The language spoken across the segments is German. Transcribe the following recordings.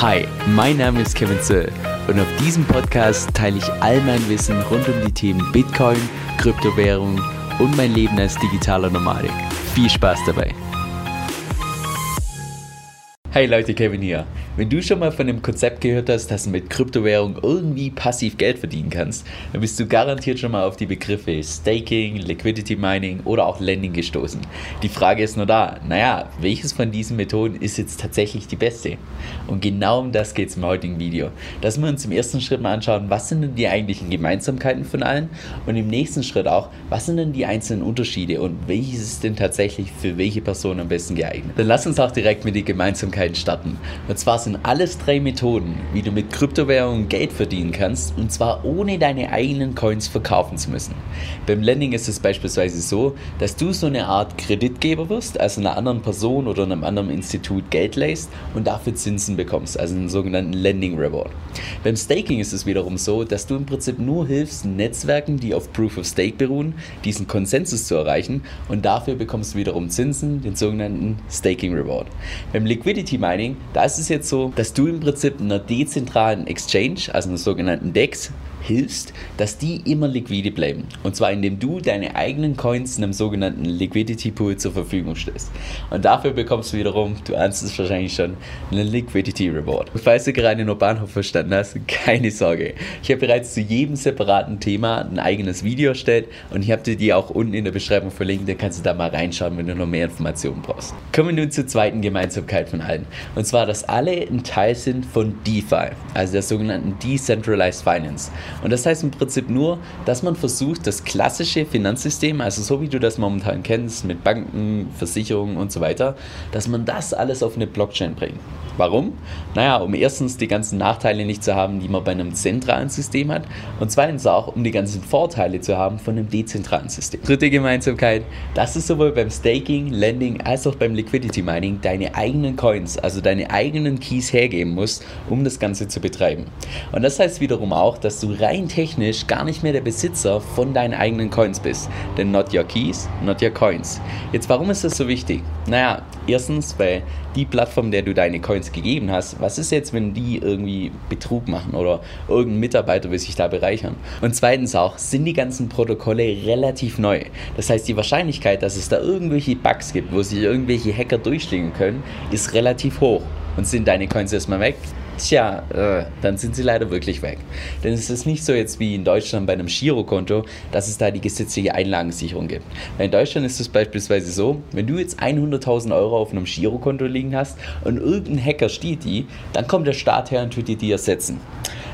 Hi, mein Name ist Kevin Zöll und auf diesem Podcast teile ich all mein Wissen rund um die Themen Bitcoin, Kryptowährung und mein Leben als digitaler Nomadik. Viel Spaß dabei! Hey Leute, Kevin hier. Wenn du schon mal von dem Konzept gehört hast, dass du mit Kryptowährung irgendwie passiv Geld verdienen kannst, dann bist du garantiert schon mal auf die Begriffe Staking, Liquidity Mining oder auch Lending gestoßen. Die Frage ist nur da, naja, welches von diesen Methoden ist jetzt tatsächlich die beste? Und genau um das geht es im heutigen Video. Dass wir uns im ersten Schritt mal anschauen, was sind denn die eigentlichen Gemeinsamkeiten von allen und im nächsten Schritt auch, was sind denn die einzelnen Unterschiede und welches ist denn tatsächlich für welche Person am besten geeignet. Dann lass uns auch direkt mit den Gemeinsamkeiten starten. Und zwar sind sind alles drei Methoden, wie du mit Kryptowährungen Geld verdienen kannst und zwar ohne deine eigenen Coins verkaufen zu müssen. Beim Lending ist es beispielsweise so, dass du so eine Art Kreditgeber wirst, also einer anderen Person oder einem anderen Institut Geld leist und dafür Zinsen bekommst, also einen sogenannten Lending Reward. Beim Staking ist es wiederum so, dass du im Prinzip nur hilfst, Netzwerken, die auf Proof of Stake beruhen, diesen Konsensus zu erreichen und dafür bekommst du wiederum Zinsen, den sogenannten Staking Reward. Beim Liquidity Mining, da ist es jetzt so, dass du im Prinzip einer dezentralen Exchange, also einer sogenannten DEX, hilfst, dass die immer liquide bleiben. Und zwar indem du deine eigenen Coins in einem sogenannten Liquidity Pool zur Verfügung stellst. Und dafür bekommst du wiederum, du ahnst es wahrscheinlich schon, einen Liquidity Reward. falls du gerade nur Bahnhof verstanden hast, keine Sorge. Ich habe bereits zu jedem separaten Thema ein eigenes Video erstellt und ich habe dir die auch unten in der Beschreibung verlinkt, dann kannst du da mal reinschauen, wenn du noch mehr Informationen brauchst. Kommen wir nun zur zweiten Gemeinsamkeit von allen. Und zwar, dass alle ein Teil sind von DeFi, also der sogenannten Decentralized Finance. Und das heißt im Prinzip nur, dass man versucht, das klassische Finanzsystem, also so wie du das momentan kennst, mit Banken, Versicherungen und so weiter, dass man das alles auf eine Blockchain bringt. Warum? Naja, um erstens die ganzen Nachteile nicht zu haben, die man bei einem zentralen System hat und zweitens auch, um die ganzen Vorteile zu haben von einem dezentralen System. Dritte Gemeinsamkeit, dass du sowohl beim Staking, Lending als auch beim Liquidity Mining deine eigenen Coins, also deine eigenen Keys hergeben musst, um das Ganze zu betreiben. Und das heißt wiederum auch, dass du rein technisch gar nicht mehr der Besitzer von deinen eigenen Coins bist. Denn not your keys, not your coins. Jetzt, warum ist das so wichtig? Naja, erstens, weil die Plattform, der du deine Coins gegeben hast, was ist jetzt, wenn die irgendwie Betrug machen oder irgendein Mitarbeiter will sich da bereichern? Und zweitens auch, sind die ganzen Protokolle relativ neu. Das heißt, die Wahrscheinlichkeit, dass es da irgendwelche Bugs gibt, wo sich irgendwelche Hacker durchschlingen können, ist relativ hoch. Und sind deine Coins erstmal weg, Tja, äh, dann sind sie leider wirklich weg. Denn es ist nicht so jetzt wie in Deutschland bei einem Girokonto, dass es da die gesetzliche Einlagensicherung gibt. In Deutschland ist es beispielsweise so, wenn du jetzt 100.000 Euro auf einem Girokonto liegen hast und irgendein Hacker stiehlt die, dann kommt der Staat her und tut dir die ersetzen.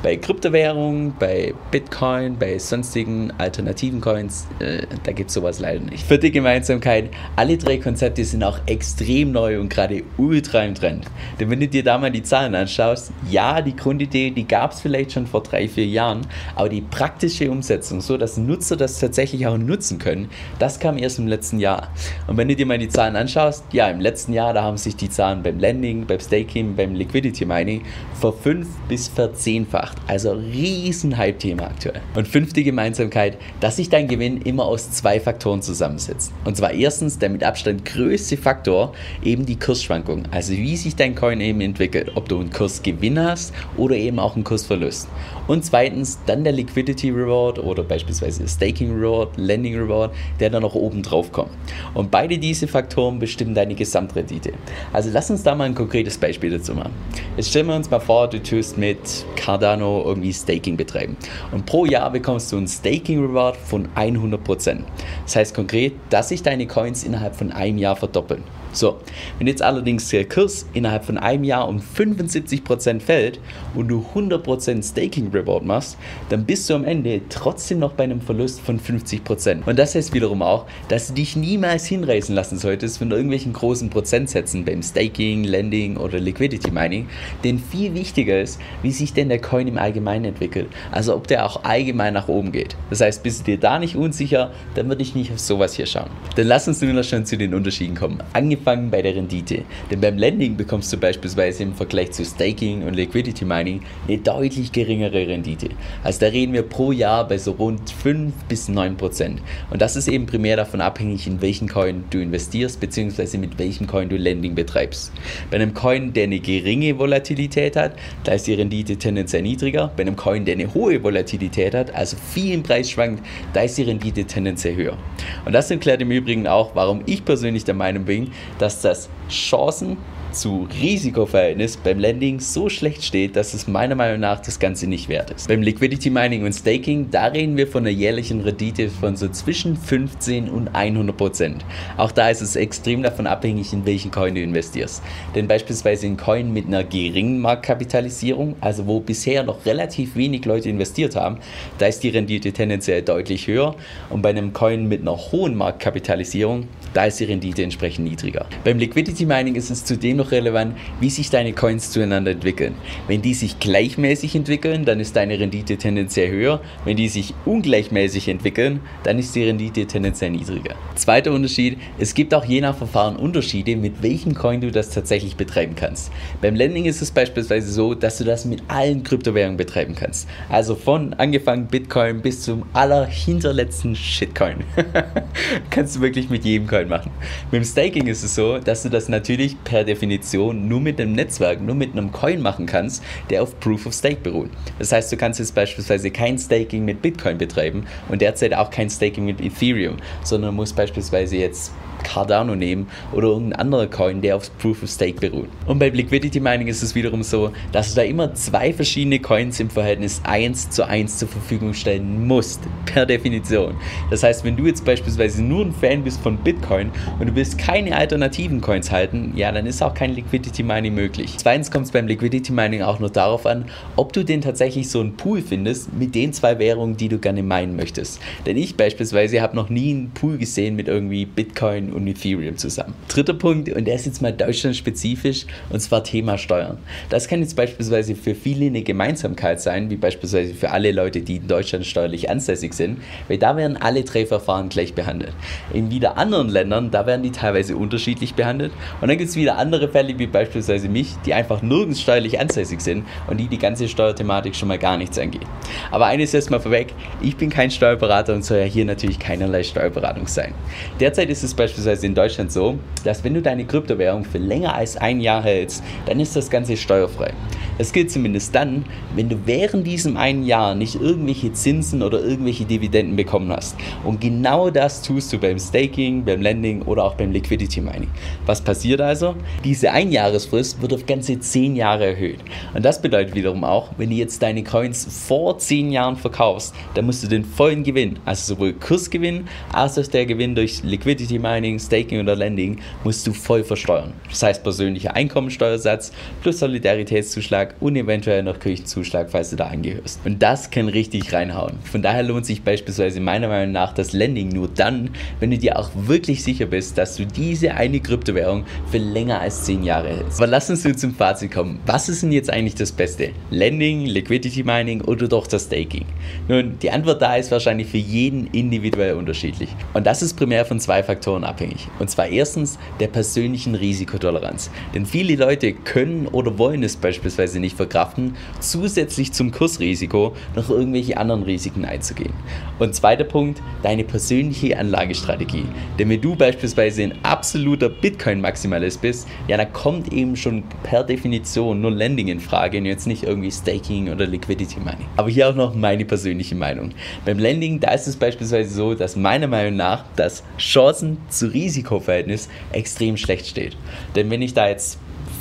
Bei Kryptowährungen, bei Bitcoin, bei sonstigen alternativen Coins, äh, da gibt es sowas leider nicht. Vierte Gemeinsamkeit, alle drei Konzepte sind auch extrem neu und gerade ultra im Trend. Denn wenn du dir da mal die Zahlen anschaust, ja, die Grundidee, die gab es vielleicht schon vor drei, vier Jahren, aber die praktische Umsetzung, so dass Nutzer das tatsächlich auch nutzen können, das kam erst im letzten Jahr. Und wenn du dir mal die Zahlen anschaust, ja, im letzten Jahr, da haben sich die Zahlen beim Lending, beim Staking, beim Liquidity Mining verfünf bis verzehnfacht gemacht. Also riesen Hype-Thema aktuell. Und fünfte Gemeinsamkeit, dass sich dein Gewinn immer aus zwei Faktoren zusammensetzt. Und zwar erstens der mit Abstand größte Faktor, eben die Kursschwankung. Also wie sich dein Coin eben entwickelt. Ob du einen Kursgewinn hast oder eben auch einen Kursverlust. Und zweitens dann der Liquidity Reward oder beispielsweise Staking Reward, Lending Reward, der dann noch oben drauf kommt. Und beide diese Faktoren bestimmen deine Gesamtrendite. Also lass uns da mal ein konkretes Beispiel dazu machen. Jetzt stellen wir uns mal vor, du tust mit Cardano Cardano irgendwie Staking betreiben. Und pro Jahr bekommst du einen Staking Reward von 100%. Das heißt konkret, dass sich deine Coins innerhalb von einem Jahr verdoppeln. So, wenn jetzt allerdings der Kurs innerhalb von einem Jahr um 75% fällt und du 100% Staking Reward machst, dann bist du am Ende trotzdem noch bei einem Verlust von 50%. Und das heißt wiederum auch, dass du dich niemals hinreißen lassen solltest von irgendwelchen großen Prozentsätzen beim Staking, Lending oder Liquidity Mining. Denn viel wichtiger ist, wie sich denn der Coin im Allgemeinen entwickelt. Also ob der auch allgemein nach oben geht. Das heißt, bist du dir da nicht unsicher, dann würde ich nicht auf sowas hier schauen. Dann lass uns nun schon zu den Unterschieden kommen. Angefangen angefangen bei der Rendite. Denn beim Lending bekommst du beispielsweise im Vergleich zu Staking und Liquidity Mining eine deutlich geringere Rendite. Also da reden wir pro Jahr bei so rund 5 bis 9 Prozent. Und das ist eben primär davon abhängig, in welchen Coin du investierst, beziehungsweise mit welchem Coin du Lending betreibst. Bei einem Coin, der eine geringe Volatilität hat, da ist die Rendite tendenziell niedriger. Bei einem Coin, der eine hohe Volatilität hat, also viel im Preis schwankt, da ist die Rendite tendenziell höher. Und das erklärt im Übrigen auch, warum ich persönlich der Meinung bin, dass das Chancen zu Risikoverhältnis beim Lending so schlecht steht, dass es meiner Meinung nach das Ganze nicht wert ist. Beim Liquidity Mining und Staking, da reden wir von einer jährlichen Rendite von so zwischen 15 und 100 Prozent. Auch da ist es extrem davon abhängig, in welchen Coin du investierst. Denn beispielsweise in Coin mit einer geringen Marktkapitalisierung, also wo bisher noch relativ wenig Leute investiert haben, da ist die Rendite tendenziell deutlich höher. Und bei einem Coin mit einer hohen Marktkapitalisierung, da ist die Rendite entsprechend niedriger. Beim Liquidity Mining ist es zudem noch relevant, wie sich deine Coins zueinander entwickeln. Wenn die sich gleichmäßig entwickeln, dann ist deine Rendite tendenziell höher. Wenn die sich ungleichmäßig entwickeln, dann ist die Rendite tendenziell niedriger. Zweiter Unterschied, es gibt auch je nach Verfahren Unterschiede, mit welchem Coin du das tatsächlich betreiben kannst. Beim Lending ist es beispielsweise so, dass du das mit allen Kryptowährungen betreiben kannst. Also von angefangen Bitcoin bis zum allerhinterletzten Shitcoin. kannst du wirklich mit jedem Coin machen. Mit dem Staking ist es so, dass du das natürlich per Definition nur mit einem Netzwerk, nur mit einem Coin machen kannst, der auf Proof of Stake beruht. Das heißt, du kannst jetzt beispielsweise kein Staking mit Bitcoin betreiben und derzeit auch kein Staking mit Ethereum, sondern musst beispielsweise jetzt Cardano nehmen oder irgendein anderer Coin, der auf Proof of Stake beruht. Und bei Liquidity Mining ist es wiederum so, dass du da immer zwei verschiedene Coins im Verhältnis 1 zu 1 zur Verfügung stellen musst, per Definition. Das heißt, wenn du jetzt beispielsweise nur ein Fan bist von Bitcoin und du willst keine alternativen Coins halten, ja, dann ist auch kein Liquidity Mining möglich. Zweitens kommt es beim Liquidity Mining auch nur darauf an, ob du denn tatsächlich so einen Pool findest mit den zwei Währungen, die du gerne meinen möchtest. Denn ich beispielsweise habe noch nie einen Pool gesehen mit irgendwie Bitcoin und Ethereum zusammen. Dritter Punkt, und der ist jetzt mal deutschlandspezifisch, und zwar Thema Steuern. Das kann jetzt beispielsweise für viele eine Gemeinsamkeit sein, wie beispielsweise für alle Leute, die in Deutschland steuerlich ansässig sind, weil da werden alle drei Verfahren gleich behandelt. In wieder anderen Ländern, da werden die teilweise unterschiedlich behandelt. Und dann gibt es wieder andere Fälle, wie beispielsweise mich, die einfach nirgends steuerlich ansässig sind und die die ganze Steuerthematik schon mal gar nichts angeht. Aber eines erstmal vorweg, ich bin kein Steuerberater und soll ja hier natürlich keinerlei Steuerberatung sein. Derzeit ist es beispielsweise in Deutschland so, dass wenn du deine Kryptowährung für länger als ein Jahr hältst, dann ist das Ganze steuerfrei. Das gilt zumindest dann, wenn du während diesem einen Jahr nicht irgendwelche Zinsen oder irgendwelche Dividenden bekommen hast. Und genau das tust du beim Staking, beim Lending oder auch beim Liquidity Mining. Was passiert also? Diese Einjahresfrist wird auf ganze 10 Jahre erhöht. Und das bedeutet wiederum auch, wenn du jetzt deine Coins vor 10 Jahren verkaufst, dann musst du den vollen Gewinn, also sowohl Kursgewinn als auch der Gewinn durch Liquidity Mining, Staking oder Lending, musst du voll versteuern. Das heißt persönlicher Einkommensteuersatz plus Solidaritätszuschlag und eventuell noch Kirchenzuschlag, falls du da angehörst. Und das kann richtig reinhauen. Von daher lohnt sich beispielsweise meiner Meinung nach das Lending nur dann, wenn du dir auch wirklich sicher bist, dass du diese eine Kryptowährung für länger als 10 Jahre hältst. Aber lass uns nun zum Fazit kommen. Was ist denn jetzt eigentlich das Beste? Lending, Liquidity Mining oder doch das Staking? Nun, die Antwort da ist wahrscheinlich für jeden individuell unterschiedlich. Und das ist primär von zwei Faktoren abhängig. Und zwar erstens der persönlichen Risikotoleranz. Denn viele Leute können oder wollen es beispielsweise nicht verkraften, zusätzlich zum Kursrisiko noch irgendwelche anderen Risiken einzugehen. Und zweiter Punkt, deine persönliche Anlagestrategie. Denn wenn du beispielsweise ein absoluter Bitcoin-Maximalist bist, ja, dann kommt eben schon per Definition nur Lending in Frage und jetzt nicht irgendwie Staking oder Liquidity Mining. Aber hier auch noch meine persönliche Meinung. Beim Lending, da ist es beispielsweise so, dass meiner Meinung nach das Chancen zu Risikoverhältnis extrem schlecht steht. Denn wenn ich da jetzt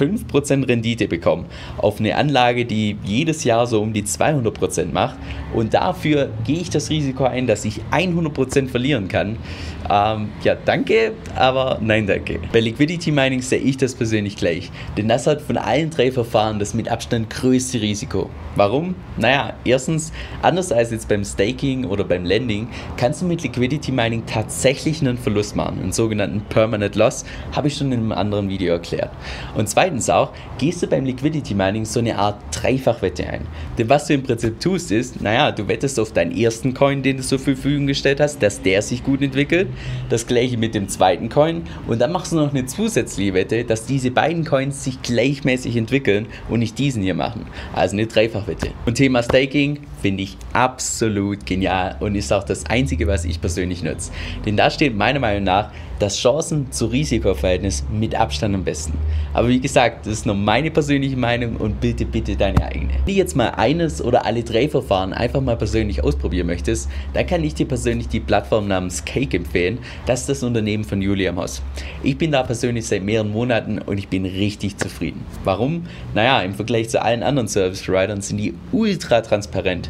5% Rendite bekomme auf eine Anlage, die jedes Jahr so um die 200% macht und dafür gehe ich das Risiko ein, dass ich 100% verlieren kann, ähm, ja, danke, aber nein, danke. Bei Liquidity Mining sehe ich das persönlich gleich, denn das hat von allen drei Verfahren das mit Abstand größte Risiko. Warum? Naja, erstens, anders als jetzt beim Staking oder beim Lending, kannst du mit Liquidity Mining tatsächlich einen Verlust machen, einen sogenannten Permanent Loss, habe ich schon in einem anderen Video erklärt. Und zweitens, zweitens auch, gehst du beim Liquidity Mining so eine Art Dreifachwette ein. Denn was du im Prinzip tust, ist, naja, du wettest auf deinen ersten Coin, den du zur Verfügung gestellt hast, dass der sich gut entwickelt. Das gleiche mit dem zweiten Coin. Und dann machst du noch eine zusätzliche Wette, dass diese beiden Coins sich gleichmäßig entwickeln und nicht diesen hier machen. Also eine Dreifachwette. Und Thema Staking finde ich absolut genial und ist auch das einzige, was ich persönlich nutze. Denn da steht meiner Meinung nach das Chancen zu Risikoverhältnis mit Abstand am besten. Aber wie gesagt, das ist nur meine persönliche Meinung und bitte, bitte deine eigene. Wenn du jetzt mal eines oder alle drei Verfahren einfach mal persönlich ausprobieren möchtest, dann kann ich dir persönlich die Plattform namens Cake empfehlen. Das ist das Unternehmen von Julian Hoss. Ich bin da persönlich seit mehreren Monaten und ich bin richtig zufrieden. Warum? Naja, im Vergleich zu allen anderen Service Providern sind die ultra transparent.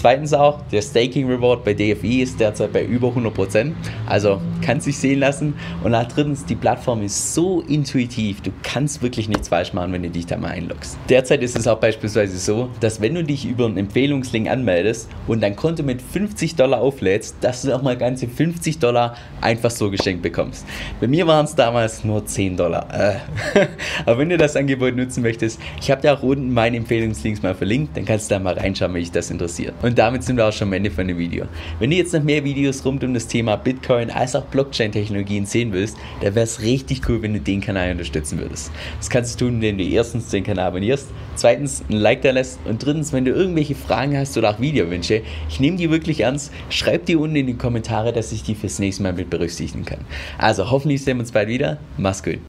Zweitens auch, der Staking Reward bei DFI ist derzeit bei über 100%, also kann sich sehen lassen. Und drittens, die Plattform ist so intuitiv, du kannst wirklich nichts falsch machen, wenn du dich da mal einloggst. Derzeit ist es auch beispielsweise so, dass wenn du dich über einen Empfehlungslink anmeldest und dein Konto mit 50 Dollar auflädst, dass du auch mal ganze 50 Dollar einfach so geschenkt bekommst. Bei mir waren es damals nur 10 Dollar. Äh. Aber wenn du das Angebot nutzen möchtest, ich habe dir auch unten meine Empfehlungslinks mal verlinkt, dann kannst du da mal reinschauen, wenn dich das interessiert. Und damit sind wir auch schon am Ende von dem Video. Wenn du jetzt noch mehr Videos rund um das Thema Bitcoin als auch Blockchain-Technologien sehen willst, dann wäre es richtig cool, wenn du den Kanal unterstützen würdest. Das kannst du tun, indem du erstens den Kanal abonnierst, zweitens ein Like da lässt und drittens, wenn du irgendwelche Fragen hast oder auch Videowünsche, ich nehme die wirklich ernst, schreib die unten in die Kommentare, dass ich die fürs nächste Mal mit berücksichtigen kann. Also hoffentlich sehen wir uns bald wieder. Mach's gut.